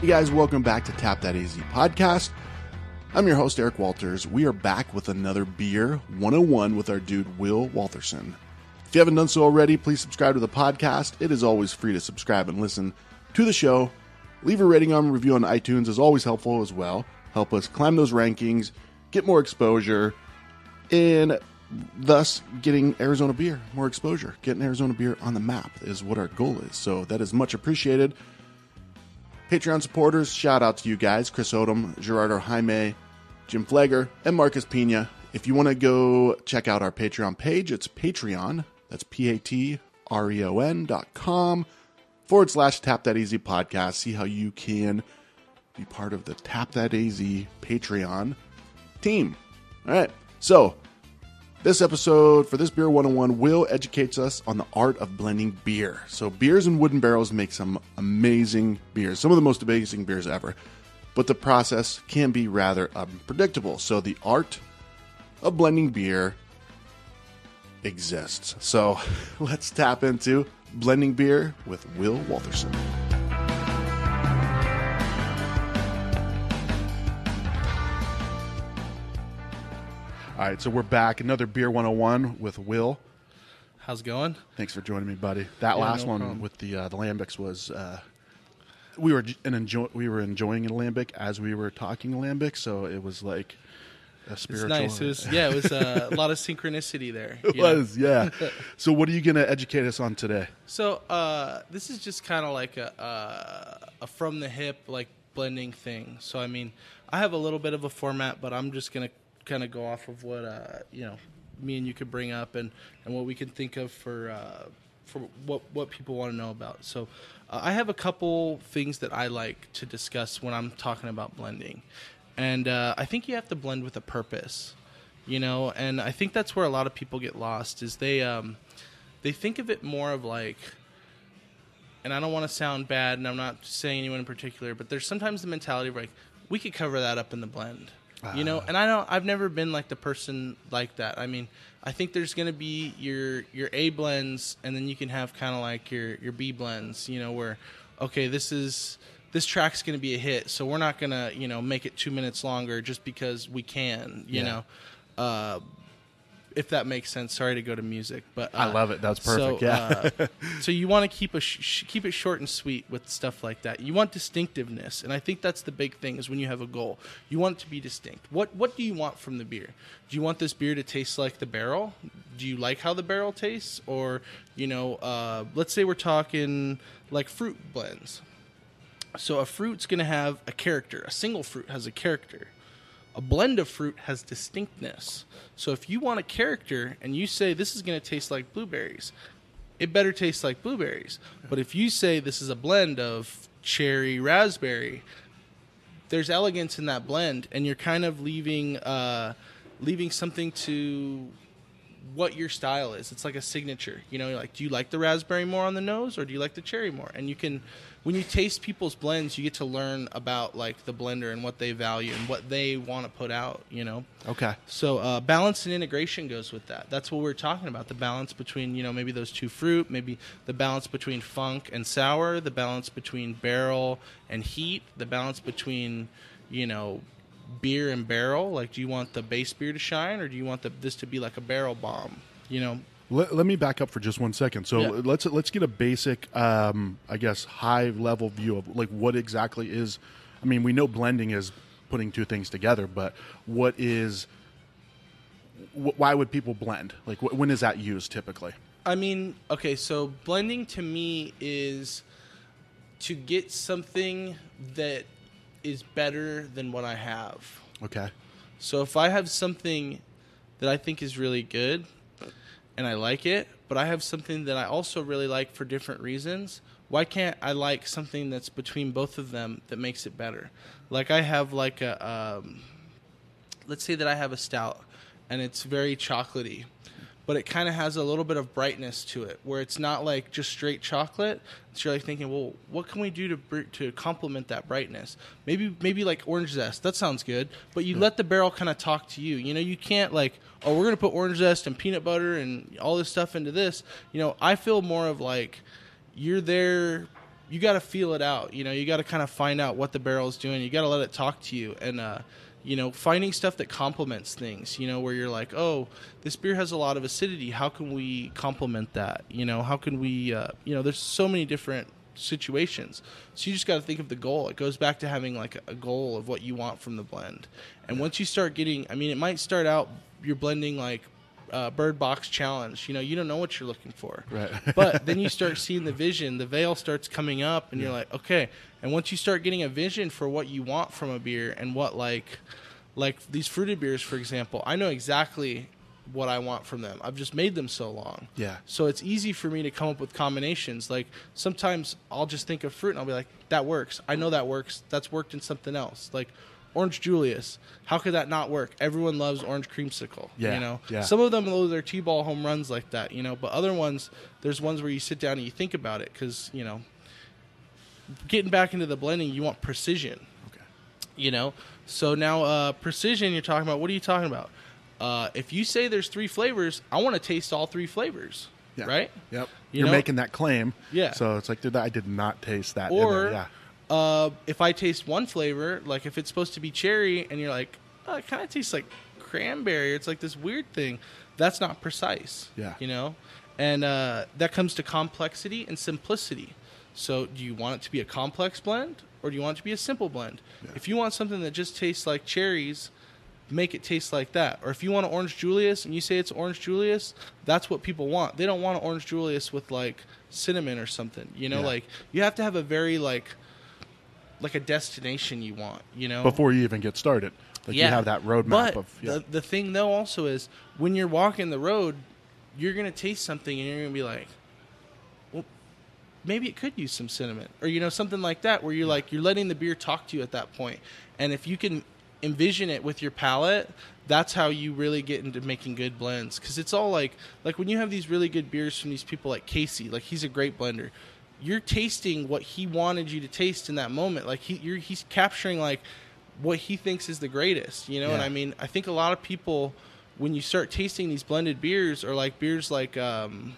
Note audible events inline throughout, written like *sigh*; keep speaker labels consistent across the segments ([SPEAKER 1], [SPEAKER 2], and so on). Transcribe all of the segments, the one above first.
[SPEAKER 1] Hey guys, welcome back to Tap That AZ podcast. I'm your host, Eric Walters. We are back with another Beer 101 with our dude, Will Walterson. If you haven't done so already, please subscribe to the podcast. It is always free to subscribe and listen to the show. Leave a rating on review on iTunes is always helpful as well. Help us climb those rankings, get more exposure, and thus getting Arizona beer more exposure. Getting Arizona beer on the map is what our goal is. So that is much appreciated. Patreon supporters, shout out to you guys Chris Odom, Gerardo Jaime, Jim Flegger, and Marcus Pina. If you want to go check out our Patreon page, it's Patreon. That's P A T R E O N dot com forward slash Tap That Easy podcast. See how you can be part of the Tap That Easy Patreon team. All right. So, this episode for this Beer 101 will educates us on the art of blending beer. So, beers and wooden barrels make some amazing beers, some of the most amazing beers ever. But the process can be rather unpredictable. So, the art of blending beer exists. So, *laughs* let's tap into blending beer with Will Walterson. All right, so we're back. Another Beer 101 with Will.
[SPEAKER 2] How's it going?
[SPEAKER 1] Thanks for joining me, buddy. That
[SPEAKER 2] Yeah,
[SPEAKER 1] last
[SPEAKER 2] no
[SPEAKER 1] one
[SPEAKER 2] problem.
[SPEAKER 1] with the uh, the lambics was uh, we were an enjoy we were enjoying an lambic as we were talking lambic, so it was like a
[SPEAKER 2] It's
[SPEAKER 1] spiritual.
[SPEAKER 2] nice. It was yeah, it was uh, a lot of synchronicity there. *laughs*
[SPEAKER 1] It
[SPEAKER 2] know?
[SPEAKER 1] was, yeah. *laughs* so, what are you going to educate us on today?
[SPEAKER 2] So uh, this is just kind of like a, a a from the hip like blending thing. So I mean, I have a little bit of a format, but I'm just gonna kind of go off of what uh, you know me and you could bring up and, and what we can think of for uh, for what what people want to know about. So uh, I have a couple things that I like to discuss when I'm talking about blending, and uh, I think you have to blend with a purpose, you know. And I think that's where a lot of people get lost is they um, they think of it more of like and I don't want to sound bad, and I'm not saying anyone in particular, but there's sometimes the mentality of like we could cover that up in the blend, you know. And I don't, I've never been like the person like that. I mean, I think there's gonna be your your A blends, and then you can have kind of like your your B blends, you know, where okay, this is this track's gonna be a hit, so we're not gonna you know make it two minutes longer just because we can, you
[SPEAKER 1] Yeah.
[SPEAKER 2] know. Uh, if that makes sense. Sorry to go to music, but uh,
[SPEAKER 1] I love it. That's perfect,
[SPEAKER 2] So,
[SPEAKER 1] yeah.
[SPEAKER 2] uh, *laughs* so you want to keep a sh- keep it short and sweet with stuff like that. You want distinctiveness, and I think that's the big thing is when you have a goal, you want it to be distinct. What what do you want from the beer? Do you want this beer to taste like the barrel? Do you like how the barrel tastes, or you know, uh, let's say we're talking like fruit blends. So a fruit's going to have a character. A single fruit has a character. A blend of fruit has distinctness. So if you want a character and you say this is going to taste like blueberries, it better taste like blueberries. But if you say this is a blend of cherry raspberry, there's elegance in that blend, and you're kind of leaving uh, leaving something to what your style is. It's like a signature. You know, like, do you like the raspberry more on the nose, or do you like the cherry more? And you can, when you taste people's blends, you get to learn about like the blender and what they value and what they want to put out. You know.
[SPEAKER 1] Okay.
[SPEAKER 2] So uh, balance and integration goes with that. That's what we're talking about. The balance between you know maybe those two fruit, maybe the balance between funk and sour, the balance between barrel and heat, the balance between you know beer and barrel. Like, do you want the base beer to shine, or do you want the, this to be like a barrel bomb? You know.
[SPEAKER 1] Let, let me back up for just one second. So
[SPEAKER 2] Yeah.
[SPEAKER 1] let's let's get a basic, um, I guess, high level view of like what exactly is. I mean, we know blending is putting two things together, but what is? Wh- why would people blend? Like, wh- when is that used typically?
[SPEAKER 2] I mean, okay, so blending to me is to get something that is better than what I have.
[SPEAKER 1] Okay.
[SPEAKER 2] So if I have something that I think is really good and I like it, but I have something that I also really like for different reasons, why can't I like something that's between both of them that makes it better? Like I have like a um, let's say that I have a stout and it's very chocolatey, but it kind of has a little bit of brightness to it, where it's not like just straight chocolate. So you're like thinking, well, what can we do to br- to complement that brightness? Maybe maybe like orange zest. That sounds good, but you let the barrel kind of talk to you. You know, you can't like, oh, we're gonna put orange zest and peanut butter and all this stuff into this. You know, I feel more of like you're there you got to feel it out. You know, you got to kind of find out what the barrel is doing. You got to let it talk to you, and uh, you know, finding stuff that complements things. You know, where you're like, oh, this beer has a lot of acidity. How can we complement that? You know, how can we? Uh, you know, there's so many different situations. So you just got to think of the goal. It goes back to having like a goal of what you want from the blend. And once you start getting, I mean, it might start out you're blending like uh, bird box challenge. You know, you don't know what you're looking for.
[SPEAKER 1] Right. *laughs*
[SPEAKER 2] but then you start seeing the vision, the veil starts coming up, and you're like, okay. And once you start getting a vision for what you want from a beer and what like, like these fruited beers, for example, I know exactly what I want from them. I've just made them so long.
[SPEAKER 1] Yeah.
[SPEAKER 2] So it's easy for me to come up with combinations. Like sometimes I'll just think of fruit and I'll be like, that works. I know that works. That's worked in something else. Like Orange Julius. How could that not work? Everyone loves orange creamsicle.
[SPEAKER 1] Yeah,
[SPEAKER 2] You know?
[SPEAKER 1] yeah.
[SPEAKER 2] Some of them though they're T ball home runs like that, you know, but other ones there's ones where you sit down and you think about it because, you know, getting back into the blending, you want precision
[SPEAKER 1] Okay.
[SPEAKER 2] you know so now uh, precision you're talking about what are you talking about uh, if you say there's three flavors i want to taste all three flavors
[SPEAKER 1] Yeah.
[SPEAKER 2] right
[SPEAKER 1] Yep.
[SPEAKER 2] You
[SPEAKER 1] are making that claim.
[SPEAKER 2] Yeah.
[SPEAKER 1] So it's like, did I did not taste that. in
[SPEAKER 2] or
[SPEAKER 1] there. yeah.
[SPEAKER 2] Uh, if i taste one flavor like if it's supposed to be cherry and you're like oh, it kind of tastes like cranberry it's like this weird thing that's not precise
[SPEAKER 1] Yeah.
[SPEAKER 2] you know and uh, that comes to complexity and simplicity so do you want it to be a complex blend or do you want it to be a simple blend
[SPEAKER 1] Yeah.
[SPEAKER 2] if you want something that just tastes like cherries make it taste like that or if you want an orange julius and you say it's orange julius that's what people want they don't want an orange julius with like cinnamon or something you know
[SPEAKER 1] Yeah.
[SPEAKER 2] like you have to have a very like like a destination you want you know?
[SPEAKER 1] Before you even get started, like you have that roadmap
[SPEAKER 2] but
[SPEAKER 1] of yeah.
[SPEAKER 2] the, the thing though also is when you're walking the road you're gonna taste something and you're gonna be like well maybe it could use some cinnamon. Or you know something like that where you're like you're letting the beer talk to you at that point. And if you can envision it with your palate that's how you really get into making good blends. Because it's all like like when you have these really good beers from these people like casey like he's a great blender you're tasting what he wanted you to taste in that moment. Like he you're he's capturing like what he thinks is the greatest you know? And i mean i think a lot of people when you start tasting these blended beers or like beers like um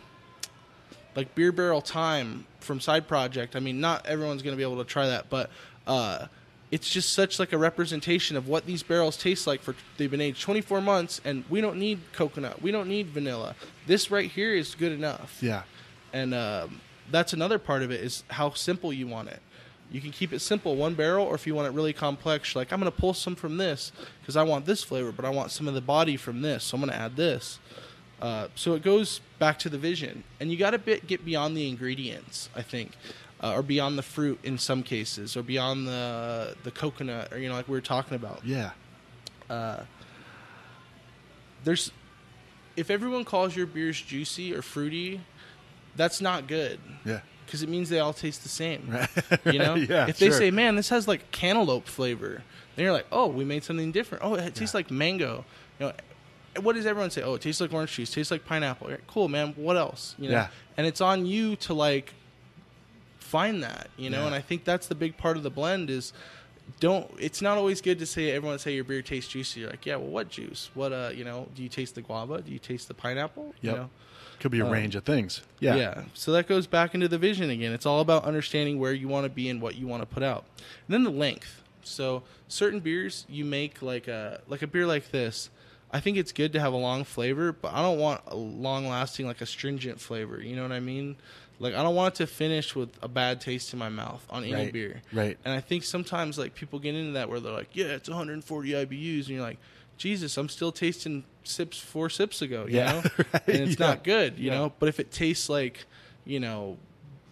[SPEAKER 2] like beer barrel time from side project i mean not everyone's going to be able to try that but uh it's just such like a representation of what these barrels taste like for they've been aged 24 months and we don't need coconut we don't need vanilla. This right here is good enough.
[SPEAKER 1] Yeah.
[SPEAKER 2] and um, that's another part of it is how simple you want it. You can keep it simple one barrel or if you want it really complex like i'm going to pull some from this because i want this flavor but i want some of the body from this so i'm going to add this. Uh, so it goes back to the vision and you got to bit, get beyond the ingredients i think uh, or beyond the fruit in some cases or beyond the the coconut or you know like we were talking about.
[SPEAKER 1] Yeah.
[SPEAKER 2] there's if everyone calls your beers juicy or fruity that's not good
[SPEAKER 1] Yeah.
[SPEAKER 2] because it means they all taste the same. *laughs* You know, *laughs*
[SPEAKER 1] Yeah,
[SPEAKER 2] if they
[SPEAKER 1] sure.
[SPEAKER 2] say, "Man, this has like cantaloupe flavor," then you're like, "Oh, we made something different. Oh, it tastes
[SPEAKER 1] Yeah.
[SPEAKER 2] like mango." You know, what does everyone say? Oh, it tastes like orange juice. Tastes like pineapple. Like, cool, man. What else? You know,
[SPEAKER 1] Yeah.
[SPEAKER 2] and it's on you to like find that. You know,
[SPEAKER 1] Yeah.
[SPEAKER 2] and I think that's the big part of the blend is. Don't. It's not always good to say everyone say your beer tastes juicy. You're like, yeah. Well, what juice? What uh? You know, do you taste the guava? Do you taste the pineapple? You know,
[SPEAKER 1] Could be a range of things. Yeah.
[SPEAKER 2] yeah. So that goes back into the vision again. It's all about understanding where you want to be and what you want to put out. And then the length. So certain beers you make like a like a beer like this. I think it's good to have a long flavor, but I don't want a long lasting like astringent flavor. You know what I mean? Like I don't want it to finish with a bad taste in my mouth on any
[SPEAKER 1] Right.
[SPEAKER 2] beer.
[SPEAKER 1] Right.
[SPEAKER 2] And I think sometimes like people get into that where they're like, yeah, it's 140 IBUs, and you're like, Jesus, I'm still tasting sips four sips ago. You
[SPEAKER 1] Yeah.
[SPEAKER 2] know, *laughs*
[SPEAKER 1] Right.
[SPEAKER 2] and it's
[SPEAKER 1] Yeah.
[SPEAKER 2] not good. You
[SPEAKER 1] Yeah.
[SPEAKER 2] know, but if it tastes like, you know,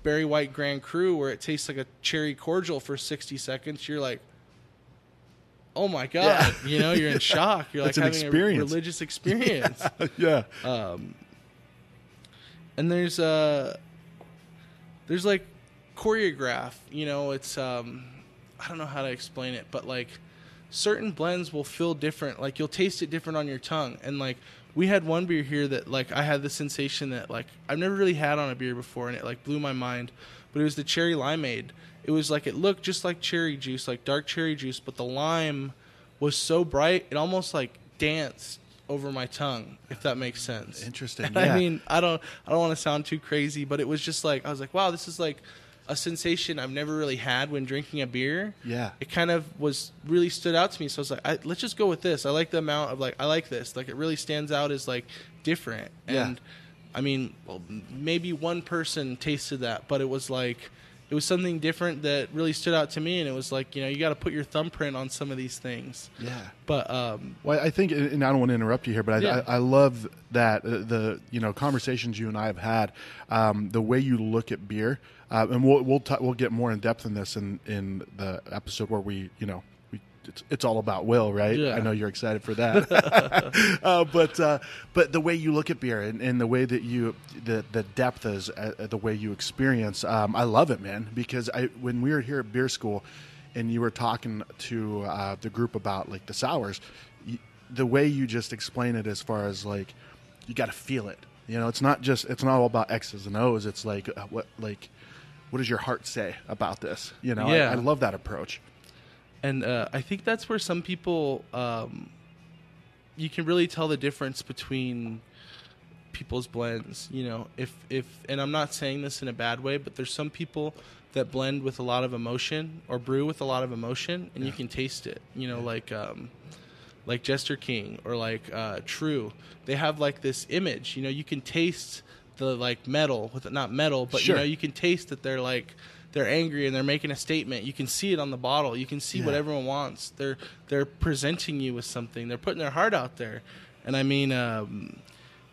[SPEAKER 2] Berry White Grand Cru, where it tastes like a cherry cordial for 60 seconds, you're like, oh my god, you know, you're in *laughs* shock. You're like having
[SPEAKER 1] experience.
[SPEAKER 2] a religious experience. *laughs*
[SPEAKER 1] yeah.
[SPEAKER 2] and there's uh there's like choreograph you know it's um i don't know how to explain it but like certain blends will feel different like you'll taste it different on your tongue. And like we had one beer here that like i had the sensation that like i've never really had on a beer before and it like blew my mind but it was the cherry limeade. It was like it looked just like cherry juice like dark cherry juice but the lime was so bright it almost like danced over my tongue if that makes sense
[SPEAKER 1] Interesting, *laughs* yeah.
[SPEAKER 2] i mean I don't I don't want to sound too crazy, but it was just like I was like, wow, this is like a sensation I've never really had when drinking a beer.
[SPEAKER 1] Yeah.
[SPEAKER 2] It kind of was really stood out to me. So I was like, I, let's just go with this. I like the amount of like I like this. Like it really stands out as like different.
[SPEAKER 1] Yeah.
[SPEAKER 2] And I mean, well, maybe one person tasted that, but it was like it was something different that really stood out to me and it was like, you know, you got to put your thumbprint on some of these things.
[SPEAKER 1] Yeah.
[SPEAKER 2] But um
[SPEAKER 1] Well, I think, and I don't want to interrupt you here, but I,
[SPEAKER 2] Yeah.
[SPEAKER 1] I, I love that uh, the you know conversations you and I have had, um, the way you look at beer, uh, and we'll we'll ta- we'll get more in depth in this in in the episode where we you know we it's, it's all about Will, right?
[SPEAKER 2] Yeah.
[SPEAKER 1] I know you're excited for that, *laughs* uh, but uh, but the way you look at beer and, and the way that you the the depth is uh, the way you experience, um, I love it, man. Because I when we were here at beer school and you were talking to uh, the group about like the sours, y the way you just explain it as far as like you got to feel it. You know, it's not just it's not all about X's and O's. It's like uh, what like what does your heart say about this? You know, I- I, love that approach.
[SPEAKER 2] And uh, I think that's where some people um, you can really tell the difference between people's blends. You know, if if and I'm not saying this in a bad way, but there's some people that blend with a lot of emotion or brew with a lot of emotion, and you can taste it. You know, like. Um, like Jester King or like uh, TRVE, they have like this image. You know, you can taste the like metal with not metal, but
[SPEAKER 1] Sure.
[SPEAKER 2] you know, you can taste that they're like they're angry and they're making a statement. You can see it on the bottle. You can see what everyone wants. They're they're presenting you with something. They're putting their heart out there, and I mean. Um,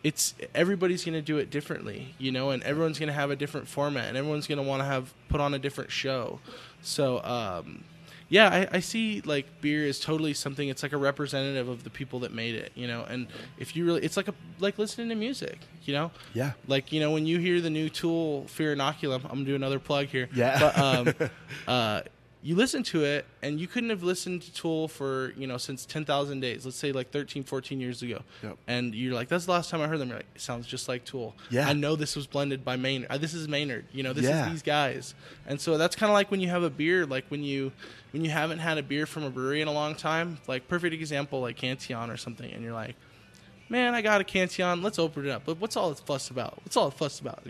[SPEAKER 2] it's everybody's going to do it differently, you know, and everyone's going to have a different format, and everyone's going to want to have put on a different show. So, um, yeah, I, I see like beer is totally something. It's like a representative of the people that made it, you know. And if you really, it's like a like listening to music, you know.
[SPEAKER 1] Yeah.
[SPEAKER 2] Like you know when you hear the new Tool Fear Inoculum, I'm gonna do another plug here.
[SPEAKER 1] Yeah.
[SPEAKER 2] But um, *laughs* uh, you listen to it, and you couldn't have listened to Tool for you know since 10,000 days. Let's say like 13, 14 years ago.
[SPEAKER 1] Yep.
[SPEAKER 2] And you're like, that's the last time I heard them. You're like, it sounds just like Tool.
[SPEAKER 1] Yeah.
[SPEAKER 2] I know this was blended by Maynard. Uh, this is Maynard. You know, this
[SPEAKER 1] Yeah.
[SPEAKER 2] is these guys. And so that's kind of like when you have a beer, like when you when you haven't had a beer from a brewery in a long time. Like perfect example, like Cantillon or something, and you're like, man, I got a Cantillon. Let's open it up. But what's all the fuss about? What's all the fuss about?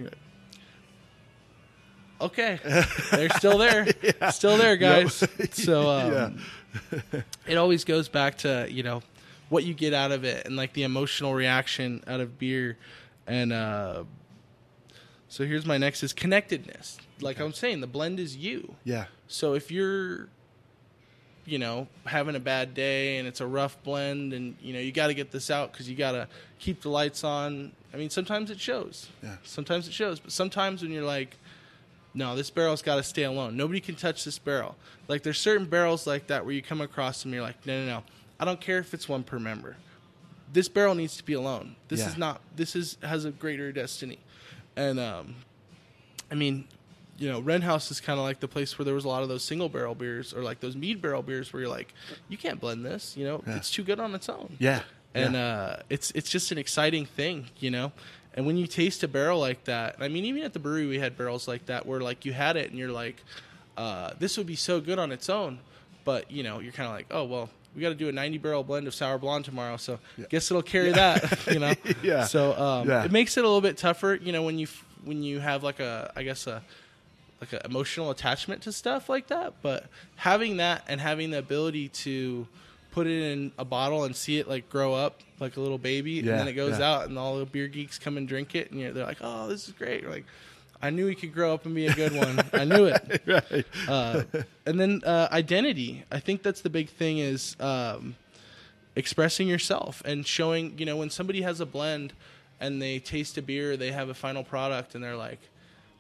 [SPEAKER 2] And you're like, okay, they're still there, *laughs* still there, guys. So *laughs* um, it always goes back to you know what you get out of it and like the emotional reaction out of beer. And uh so here's my next is connectedness. Like i'm saying the blend is you.
[SPEAKER 1] Yeah.
[SPEAKER 2] so if you're you know having a bad day and it's a rough blend and you know you got to get this out because you got to keep the lights on. I mean sometimes it shows.
[SPEAKER 1] Yeah.
[SPEAKER 2] sometimes it shows. But sometimes when you're like no this barrel's got to stay alone nobody can touch this barrel like there's certain barrels like that where you come across them you're like no no no i don't care if it's one per member this barrel needs to be alone this
[SPEAKER 1] Yeah.
[SPEAKER 2] is not this is has a greater destiny and um I mean, you know, Wren House is kind of like the place where there was a lot of those single barrel beers or like those mead barrel beers where you're like, you can't blend this, you know,
[SPEAKER 1] Yeah.
[SPEAKER 2] it's too good on its own.
[SPEAKER 1] Yeah.
[SPEAKER 2] And
[SPEAKER 1] yeah.
[SPEAKER 2] uh, it's it's just an exciting thing, you know. And when you taste a barrel like that, I mean, even at the brewery we had barrels like that where like you had it and you're like, uh, this would be so good on its own, but you know, you're kind of like, oh well, we got to do a 90 barrel blend of sour blonde tomorrow, so guess it'll carry that, *laughs* you know. *laughs*
[SPEAKER 1] Yeah.
[SPEAKER 2] So um,
[SPEAKER 1] Yeah.
[SPEAKER 2] it makes it a little bit tougher, you know, when you f- when you have like a, I guess a like an emotional attachment to stuff like that. But having that and having the ability to put it in a bottle and see it like grow up like a little baby,
[SPEAKER 1] Yeah,
[SPEAKER 2] and then it goes
[SPEAKER 1] yeah.
[SPEAKER 2] out, and all the beer geeks come and drink it, and you're, they're like, "Oh, this is great!" You're like, I knew he could grow up and be a good one. I knew it. *laughs*
[SPEAKER 1] right.
[SPEAKER 2] Uh, and then uh, identity. I think that's the big thing is um, expressing yourself and showing. You know, when somebody has a blend and they taste a beer, they have a final product, and they're like,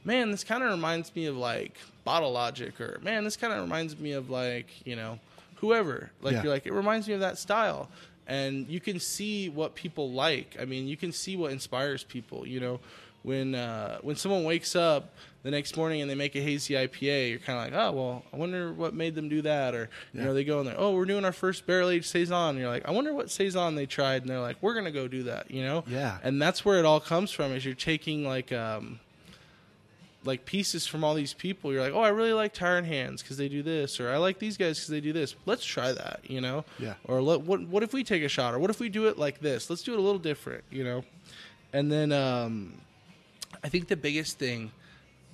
[SPEAKER 2] "Man, this kind of reminds me of like Bottle Logic," or "Man, this kind of reminds me of like you know whoever." Like
[SPEAKER 1] Yeah.
[SPEAKER 2] you're like, it reminds me of that style. And you can see what people like. I mean, you can see what inspires people. You know, when uh, when someone wakes up the next morning and they make a hazy IPA, you're kind of like, oh well, I wonder what made them do that, or you
[SPEAKER 1] Yeah.
[SPEAKER 2] know, they go in there, oh, we're doing our first barrel aged saison. And you're like, I wonder what saison they tried, and they're like, we're gonna go do that, you know?
[SPEAKER 1] Yeah.
[SPEAKER 2] And that's where it all comes from. Is you're taking like um like pieces from all these people. You're like, oh, I really like Tired Hands because they do this, or I like these guys because they do this. Let's try that, you know?
[SPEAKER 1] Yeah.
[SPEAKER 2] Or let, what what if we take a shot, or what if we do it like this? Let's do it a little different, you know? And then um, I think the biggest thing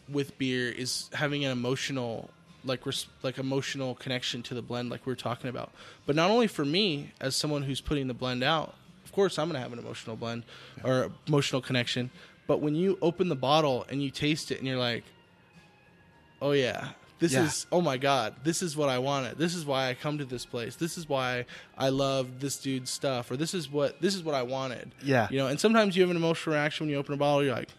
[SPEAKER 2] with beer is having an emotional like res- like emotional connection to the blend like we were talking about but not only for me as someone who's putting the blend out of course i'm going to have an emotional blend or emotional connection but when you open the bottle and you taste it and you're like oh yeah this
[SPEAKER 1] Yeah.
[SPEAKER 2] is oh my god this is what i wanted this is why i come to this place this is why i love this dude's stuff or this is what this is what i wanted
[SPEAKER 1] Yeah.
[SPEAKER 2] you know and sometimes you have an emotional reaction when you open a bottle you're like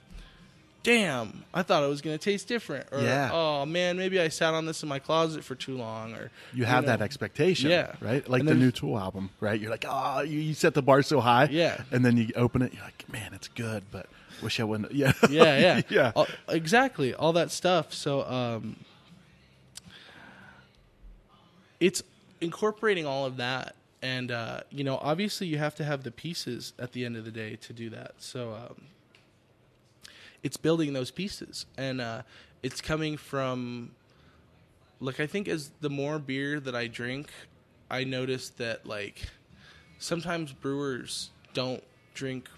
[SPEAKER 2] damn i thought it was going to taste different or
[SPEAKER 1] Yeah.
[SPEAKER 2] oh man maybe i sat on this in my closet for too long or
[SPEAKER 1] You have
[SPEAKER 2] know.
[SPEAKER 1] that expectation,
[SPEAKER 2] Yeah.
[SPEAKER 1] right? Like
[SPEAKER 2] And
[SPEAKER 1] the new Tool album, right? You're like, oh, you, you set the bar so high,
[SPEAKER 2] Yeah.
[SPEAKER 1] and then you open it, you're like, man, it's good, but wish I wouldn't. *laughs* Yeah,
[SPEAKER 2] yeah yeah. *laughs*
[SPEAKER 1] Yeah.
[SPEAKER 2] All- exactly. All that stuff. So um it's incorporating all of that. And uh you know obviously you have to have the pieces at the end of the day to do that. So um it's building those pieces. And uh it's coming from like i think as the more beer that i drink i notice that like sometimes brewers don't drink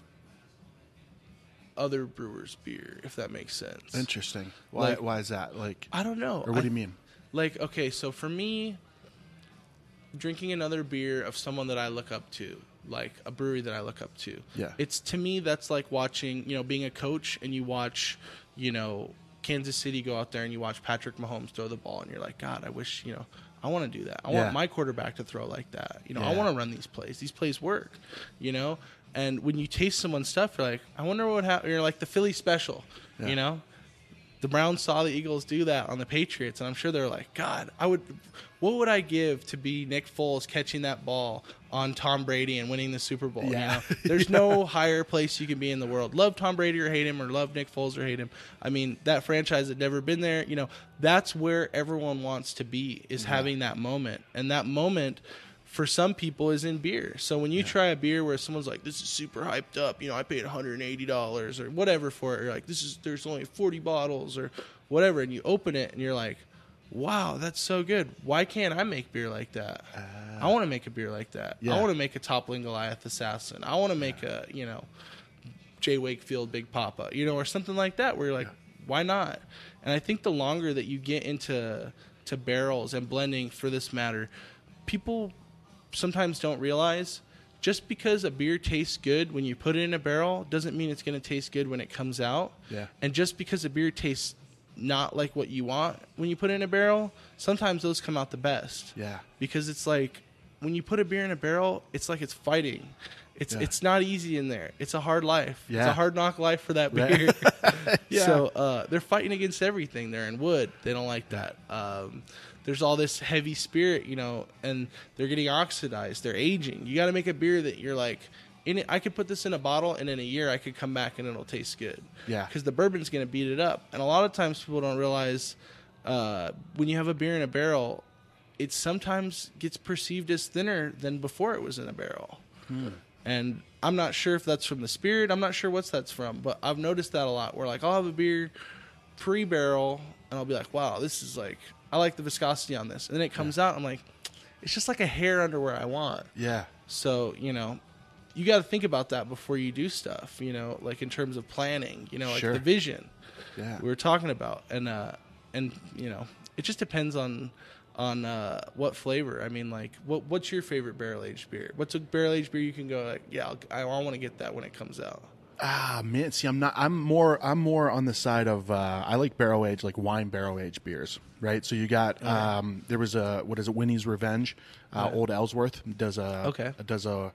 [SPEAKER 2] other brewers beer if that makes sense
[SPEAKER 1] Interesting. Why?
[SPEAKER 2] Like-
[SPEAKER 1] why is that? Like,
[SPEAKER 2] i don't know
[SPEAKER 1] or what
[SPEAKER 2] I-
[SPEAKER 1] do you mean?
[SPEAKER 2] like okay so for me drinking another beer of someone that i look up to like a brewery that i look up to
[SPEAKER 1] Yeah.
[SPEAKER 2] it's to me that's like watching you know being a coach and you watch you know kansas city go out there and you watch patrick mahomes throw the ball and you're like god i wish you know i want to do that i
[SPEAKER 1] Yeah.
[SPEAKER 2] want my quarterback to throw like that you know i want to run these plays these plays work you know and when you taste someone's stuff you're like i wonder what happened. you're like the philly special
[SPEAKER 1] Yeah.
[SPEAKER 2] you know the Browns saw the Eagles do that on the Patriots, and I'm sure they're like, God, I would, what would I give to be Nick Foles catching that ball on Tom Brady and winning the Super Bowl? you know? *laughs* There's no higher place you can be in the world. Love Tom Brady or hate him, or love Nick Foles or hate him. I mean, that franchise had never been there. You know, that's where everyone wants to be is mm-hmm. having that moment, and that moment. For some people, is in beer. So when you try a beer where someone's like, "This is super hyped up," you know, I paid 180 dollars or whatever for it, or like, "This is there's only 40 bottles" or whatever, and you open it and you're like, "Wow, that's so good! Why can't I make beer like that? I uh, want to make a beer like that.
[SPEAKER 1] Yeah.
[SPEAKER 2] I want to make a toppling Goliath assassin. I want to make a you know, Jay Wakefield Big Papa, you know, or something like that. Where you're like, why not? And I think the longer that you get into to barrels and blending, for this matter, people sometimes don't realize just because a beer tastes good when you put it in a barrel doesn't mean it's going to taste good when it comes out.
[SPEAKER 1] Yeah.
[SPEAKER 2] And just because a beer tastes not like what you want when you put it in a barrel, sometimes those come out the best.
[SPEAKER 1] Yeah.
[SPEAKER 2] Because it's like when you put a beer in a barrel, it's like it's fighting. It's
[SPEAKER 1] Yeah.
[SPEAKER 2] it's not easy in there. It's a hard life. It's
[SPEAKER 1] Yeah.
[SPEAKER 2] a hard knock life for that beer. *laughs* *laughs*
[SPEAKER 1] Yeah.
[SPEAKER 2] So uh, they're fighting against everything. They're in wood. They don't like that. Um, there's all this heavy spirit, you know, and they're getting oxidized. They're aging. You got to make a beer that you're like, in it, I could put this in a bottle, and in a year I could come back and it'll taste good.
[SPEAKER 1] Yeah.
[SPEAKER 2] Because the bourbon's going to beat it up. And a lot of times people don't realize uh, when you have a beer in a barrel, it sometimes gets perceived as thinner than before it was in a barrel. And I'm not sure if that's from the spirit. I'm not sure what's that's from, but I've noticed that a lot. Where like I'll have a beer pre-barrel, and I'll be like, "Wow, this is like I like the viscosity on this," and then it comes out, I'm like, "It's just like a hair under where I want."
[SPEAKER 1] Yeah.
[SPEAKER 2] So you know, you got to think about that before you do stuff. You know, like in terms of planning. You know, like
[SPEAKER 1] Sure.
[SPEAKER 2] the vision
[SPEAKER 1] Yeah.
[SPEAKER 2] we were talking about, and uh, and you know, it just depends on on uh, what flavor. I mean, like, what what's your favorite barrel aged beer? What's a barrel aged beer you can go like, yeah, I'll, I, I want to get that when it comes out.
[SPEAKER 1] Ah man, see, I'm not. I'm more. I'm more on the side of. Uh, I like barrel aged, like wine barrel aged beers, right? So you got. Um, there was a what is it? Winnie's Revenge. Uh, Old Ellsworth does a.
[SPEAKER 2] Okay.
[SPEAKER 1] Does a.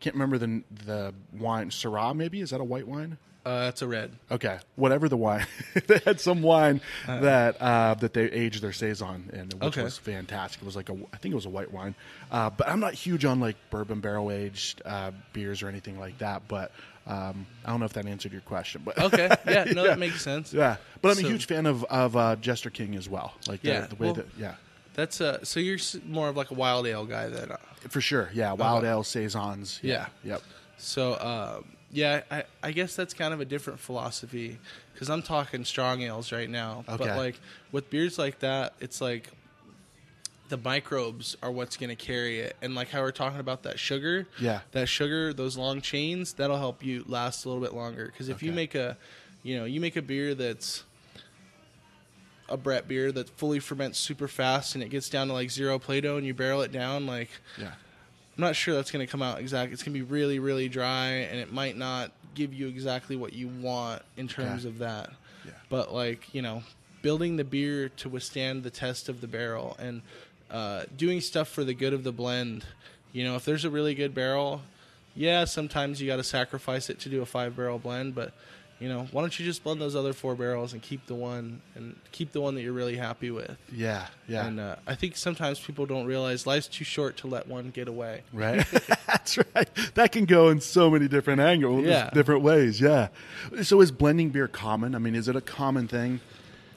[SPEAKER 1] Can't remember the the wine. Syrah, maybe is that a white wine?
[SPEAKER 2] Uh, that's a red.
[SPEAKER 1] Okay, whatever the wine, *laughs* they had some wine that uh, that they aged their saison in, which
[SPEAKER 2] Okay.
[SPEAKER 1] was fantastic. It was like a, I think it was a white wine, uh, but I'm not huge on like bourbon barrel aged uh, beers or anything like that. But um, I don't know if that answered your question, but
[SPEAKER 2] Okay, yeah, no,
[SPEAKER 1] Yeah. *laughs*
[SPEAKER 2] that makes sense.
[SPEAKER 1] yeah. But I'm
[SPEAKER 2] So-
[SPEAKER 1] a huge fan of of uh, Jester King as well. Like the,
[SPEAKER 2] Yeah,
[SPEAKER 1] the way
[SPEAKER 2] well-
[SPEAKER 1] that yeah,
[SPEAKER 2] That's uh, so you're more of like a wild ale guy then. uh,
[SPEAKER 1] for sure. Yeah, wild
[SPEAKER 2] Okay.
[SPEAKER 1] ale saisons. Yeah, yep.
[SPEAKER 2] So um, yeah, I, I guess that's kind of a different philosophy because I'm talking strong ales right now.
[SPEAKER 1] Okay.
[SPEAKER 2] But like with beers like that, it's like the microbes are what's going to carry it, and like how we're talking about that sugar.
[SPEAKER 1] Yeah.
[SPEAKER 2] That sugar, those long chains, that'll help you last a little bit longer. Because if you make a, you know, you make a beer that's a Brett beer that fully ferments super fast and it gets down to like zero Plato and you barrel it down, like
[SPEAKER 1] Yeah.
[SPEAKER 2] I'm not sure that's going to come out exactly. It's going to be really, really dry, and it might not give you exactly what you want in terms
[SPEAKER 1] Okay.
[SPEAKER 2] of that.
[SPEAKER 1] Yeah.
[SPEAKER 2] But like you know, building the beer to withstand the test of the barrel and uh, doing stuff for the good of the blend. You know, if there's a really good barrel, yeah, sometimes you got to sacrifice it to do a five barrel blend, but. You know, why don't you just blend those other four barrels and keep the one and keep the one that you're really happy with?
[SPEAKER 1] Yeah. Yeah.
[SPEAKER 2] And uh, I think sometimes people don't realize life's too short to let one get away.
[SPEAKER 1] Right. *laughs* That's right. That can go in so many different angles,
[SPEAKER 2] Yeah.
[SPEAKER 1] different ways. Yeah. So is blending beer common? I mean, is it a common thing?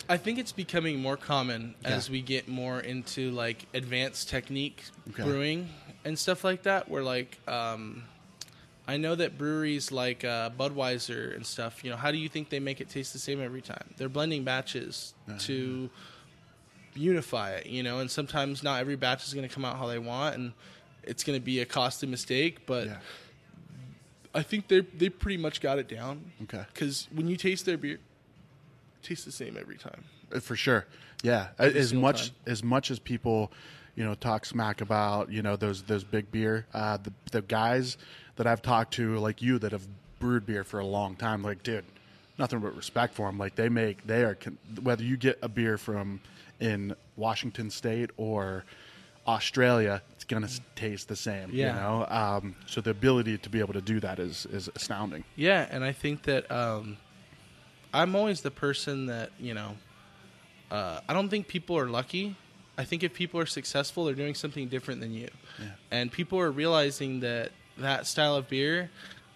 [SPEAKER 2] I think it's becoming more common
[SPEAKER 1] Yeah.
[SPEAKER 2] as we get more into like advanced technique
[SPEAKER 1] Okay.
[SPEAKER 2] brewing and stuff like that. Where like, um, I know that breweries like uh, Budweiser and stuff. You know, how do you think they make it taste the same every time? They're blending batches
[SPEAKER 1] Uh-huh.
[SPEAKER 2] to unify it. You know, and sometimes not every batch is going to come out how they want, and it's going to be a costly mistake. But
[SPEAKER 1] Yeah.
[SPEAKER 2] I think they they pretty much got it down.
[SPEAKER 1] Okay.
[SPEAKER 2] Because when you taste their beer, tastes the same every time.
[SPEAKER 1] Uh, For sure. Yeah.
[SPEAKER 2] Every
[SPEAKER 1] As much
[SPEAKER 2] time.
[SPEAKER 1] as much as people, you know, talk smack about, you know, those those big beer, uh, the the guys that I've talked to, like you, that have brewed beer for a long time, like, dude, nothing but respect for them. Like they make, they are whether you get a beer from in Washington State or Australia, it's gonna taste the same.
[SPEAKER 2] Yeah.
[SPEAKER 1] You know. Um, so the ability to be able to do that is is astounding.
[SPEAKER 2] Yeah, and I think that um, I'm always the person that you know. Uh, I don't think people are lucky. I think if people are successful, they're doing something different than you,
[SPEAKER 1] Yeah.
[SPEAKER 2] and people are realizing that that style of beer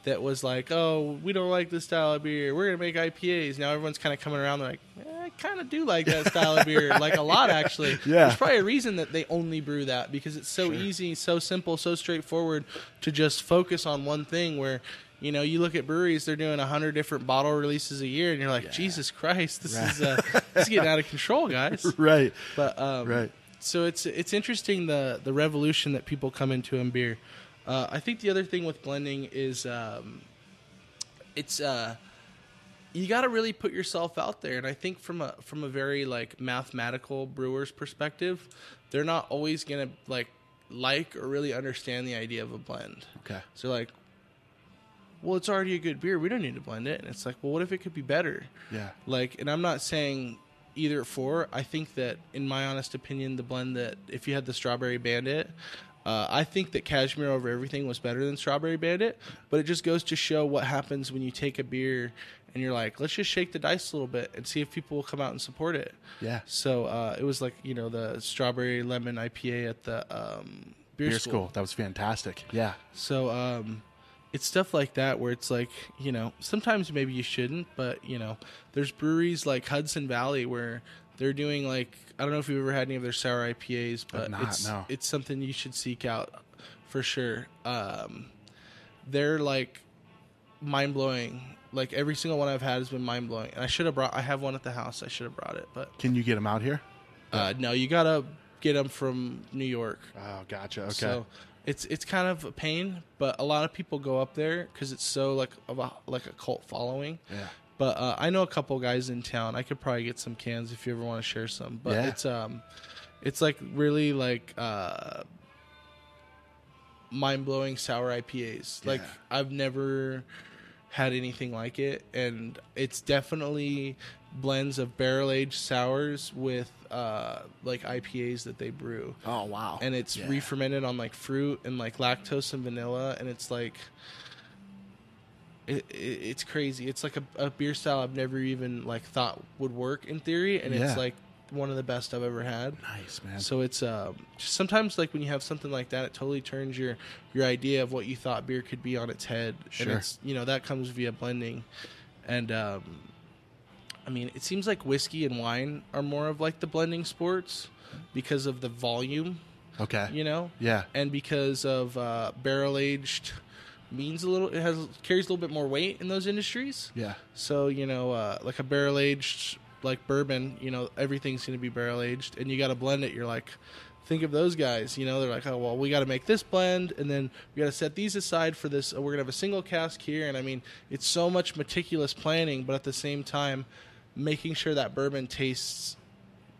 [SPEAKER 2] that was like, oh, we don't like this style of beer. We're gonna make IPAs. Now everyone's kind of coming around. They're like, eh, I kind of do like that style of beer, like a lot actually. *laughs*
[SPEAKER 1] Yeah.
[SPEAKER 2] There's probably a reason that they only brew that because it's so
[SPEAKER 1] Sure.
[SPEAKER 2] easy, so simple, so straightforward to just focus on one thing. Where you know you look at breweries, they're doing hundred different bottle releases a year, and you're like, Jesus Christ, this
[SPEAKER 1] Right.
[SPEAKER 2] is uh, this is getting out of control, guys. *laughs*
[SPEAKER 1] right.
[SPEAKER 2] But um,
[SPEAKER 1] Right.
[SPEAKER 2] So it's it's interesting the the revolution that people come into in beer. Uh, I think the other thing with blending is um, it's uh, you got to really put yourself out there, and I think from a from a very like mathematical brewer's perspective, they're not always gonna like like or really understand the idea of a blend.
[SPEAKER 1] Okay.
[SPEAKER 2] So like, well, it's already a good beer. We don't need to blend it. And it's like, well, what if it could be better?
[SPEAKER 1] Yeah.
[SPEAKER 2] Like, and I'm not saying either for. I think that, in my honest opinion, the blend that if you had the strawberry bandit, uh, I think that cashmere over everything was better than strawberry bandit. But it just goes to show what happens when you take a beer and you're like, let's just shake the dice a little bit and see if people will come out and support it.
[SPEAKER 1] Yeah.
[SPEAKER 2] So uh, it was like you know the strawberry lemon IPA at the um, beer,
[SPEAKER 1] Beer
[SPEAKER 2] school.
[SPEAKER 1] school. That was fantastic. Yeah.
[SPEAKER 2] So um, it's stuff like that where it's like you know sometimes maybe you shouldn't, but you know there's breweries like Hudson Valley where they're doing like I don't know if you've ever had any of their sour IPAs, but
[SPEAKER 1] not,
[SPEAKER 2] it's
[SPEAKER 1] no.
[SPEAKER 2] it's something you should seek out for sure. Um, they're like mind blowing. Like every single one I've had has been mind blowing, and I should have brought. I have one at the house. I should have brought it, but
[SPEAKER 1] Can you get them out here?
[SPEAKER 2] uh, no, you gotta get them from New York.
[SPEAKER 1] Oh, gotcha. Okay.
[SPEAKER 2] So it's it's kind of a pain, but a lot of people go up there because it's so like of a like a cult following.
[SPEAKER 1] yeah.
[SPEAKER 2] But uh, I know a couple guys in town. I could probably get some cans if you ever want to share some. But
[SPEAKER 1] Yeah.
[SPEAKER 2] it's um, it's like really like uh, mind blowing sour IPAs. Like
[SPEAKER 1] Yeah.
[SPEAKER 2] I've never had anything like it, and it's definitely blends of barrel aged sours with uh, like IPAs that they brew
[SPEAKER 1] Oh, wow.
[SPEAKER 2] and it's
[SPEAKER 1] Yeah.
[SPEAKER 2] re-fermented on like fruit and like lactose and vanilla and it's like it, it, it's crazy it's like a, a beer style i've never even like thought would work in theory and
[SPEAKER 1] Yeah.
[SPEAKER 2] it's like one of the best i've ever had
[SPEAKER 1] nice, man.
[SPEAKER 2] so it's um, just sometimes like when you have something like that, it totally turns your your idea of what you thought beer could be on its head.
[SPEAKER 1] Sure.
[SPEAKER 2] And it's you know that comes via blending, and um, I mean it seems like whiskey and wine are more of like the blending sports because of the volume,
[SPEAKER 1] okay.
[SPEAKER 2] you know,
[SPEAKER 1] Yeah.
[SPEAKER 2] and because of uh, barrel aged means a little it has carries a little bit more weight in those industries.
[SPEAKER 1] Yeah.
[SPEAKER 2] So you know, uh, like a barrel aged like bourbon, you know, everything's going to be barrel aged, and you got to blend it. You're like, think of those guys. You know, they're like, oh well, we got to make this blend, and then we got to set these aside for this. We're gonna have a single cask here, and I mean, it's so much meticulous planning, but at the same time, making sure that bourbon tastes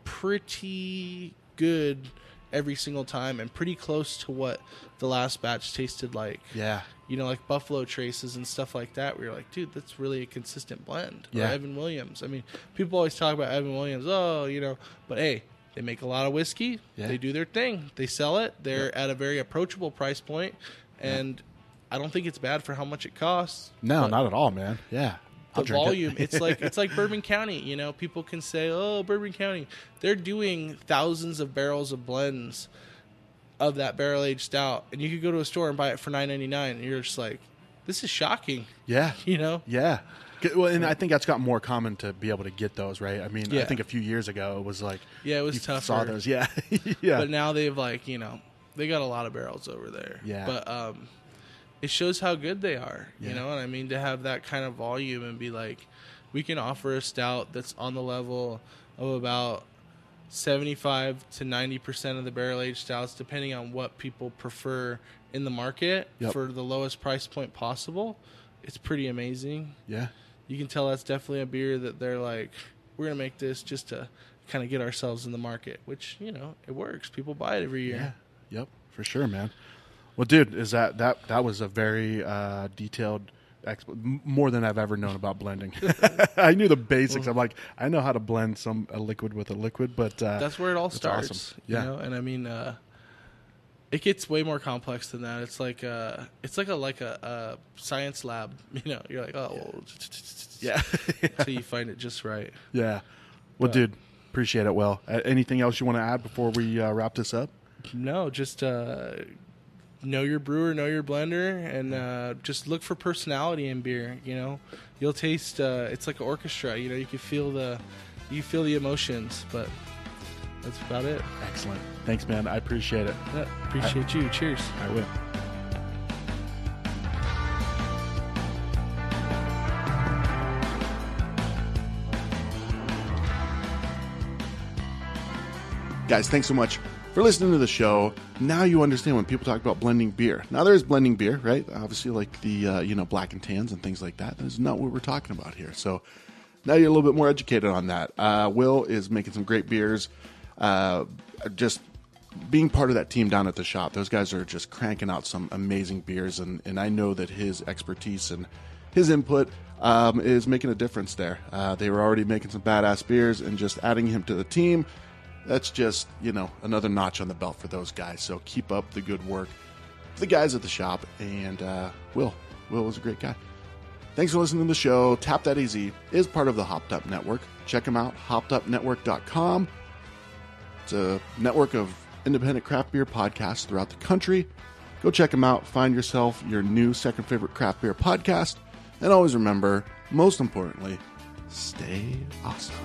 [SPEAKER 2] pretty good every single time and pretty close to what the last batch tasted like.
[SPEAKER 1] Yeah.
[SPEAKER 2] You know, like Buffalo Traces and stuff like that. Where you're like, dude, that's really a consistent blend. Or
[SPEAKER 1] Yeah.
[SPEAKER 2] Evan Williams. I mean, people always talk about Evan Williams. Oh, you know, but hey, they make a lot of whiskey.
[SPEAKER 1] Yeah.
[SPEAKER 2] They do their thing. They sell it. They're at a very approachable price point, and I don't think it's bad for how much it costs.
[SPEAKER 1] No, not at all, man. Yeah.
[SPEAKER 2] the
[SPEAKER 1] I'll it.
[SPEAKER 2] volume. it's *laughs* like it's like Bourbon County. You know, people can say, "Oh, Bourbon County." They're doing thousands of barrels of blends of that barrel aged stout, and you could go to a store and buy it for nine ninety nine, and you're just like, "This is shocking."
[SPEAKER 1] Yeah. *laughs*
[SPEAKER 2] You know?
[SPEAKER 1] Yeah. Well, and I think that's got more common to be able to get those, right? I mean, I think a few years ago it was like
[SPEAKER 2] Yeah, it was
[SPEAKER 1] you
[SPEAKER 2] tougher.
[SPEAKER 1] saw those. *laughs* Yeah. yeah.
[SPEAKER 2] But now they've like you know they got a lot of barrels over there.
[SPEAKER 1] Yeah.
[SPEAKER 2] But um, it shows how good they are.
[SPEAKER 1] Yeah.
[SPEAKER 2] You know, and I mean to have that kind of volume and be like, we can offer a stout that's on the level of about. 75 to 90% of the barrel aged stouts depending on what people prefer in the market
[SPEAKER 1] Yep.
[SPEAKER 2] for the lowest price point possible it's pretty amazing
[SPEAKER 1] yeah.
[SPEAKER 2] you can tell that's definitely a beer that they're like we're gonna make this just to kind of get ourselves in the market which you know it works people buy it every year
[SPEAKER 1] Yeah. Yep. For sure, man. Well, dude, is that that that was a very uh, detailed more than I've ever known about blending. *laughs* I knew the basics. I'm like, I know how to blend some a liquid with a liquid, but uh,
[SPEAKER 2] that's where it all starts
[SPEAKER 1] awesome.
[SPEAKER 2] you
[SPEAKER 1] Yeah.
[SPEAKER 2] know and i mean uh it gets way more complex than that it's like a, it's like a like a, a science lab *laughs* you know you're like oh well, *laughs*
[SPEAKER 1] yeah,
[SPEAKER 2] until you find it just right
[SPEAKER 1] yeah. Well,
[SPEAKER 2] But-
[SPEAKER 1] dude, appreciate it. Well, uh, anything else you want to add before we uh, wrap this up?
[SPEAKER 2] No, just uh, know your brewer, know your blender, and uh, just look for personality in beer. You know, you'll taste. Uh, it's like an orchestra. You know, you can feel the, you feel the emotions, but that's about it.
[SPEAKER 1] Excellent. Thanks, man. I appreciate it.
[SPEAKER 2] Yeah, appreciate you. Cheers.
[SPEAKER 1] I will. Guys, thanks so much for listening to the show. Now you understand when people talk about blending beer. Now there is blending beer, right? Obviously, like the uh, you know black and tans and things like that. That is not what we're talking about here. So now you're a little bit more educated on that. Uh, Will is making some great beers. Uh, just being part of that team down at the shop, those guys are just cranking out some amazing beers, and, and I know that his expertise and his input um, is making a difference there. Uh, they were already making some badass beers, and just adding him to the team, that's just you know another notch on the belt for those guys. So keep up the good work, the guys at the shop, and uh, Will. Will was a great guy. Thanks for listening to the show. Tap That Easy is part of the Hopped Up Network. Check them out, hoppedupnetwork.com. It's a network of independent craft beer podcasts throughout the country. Go check them out. Find yourself your new second favorite craft beer podcast. And always remember, most importantly, stay awesome.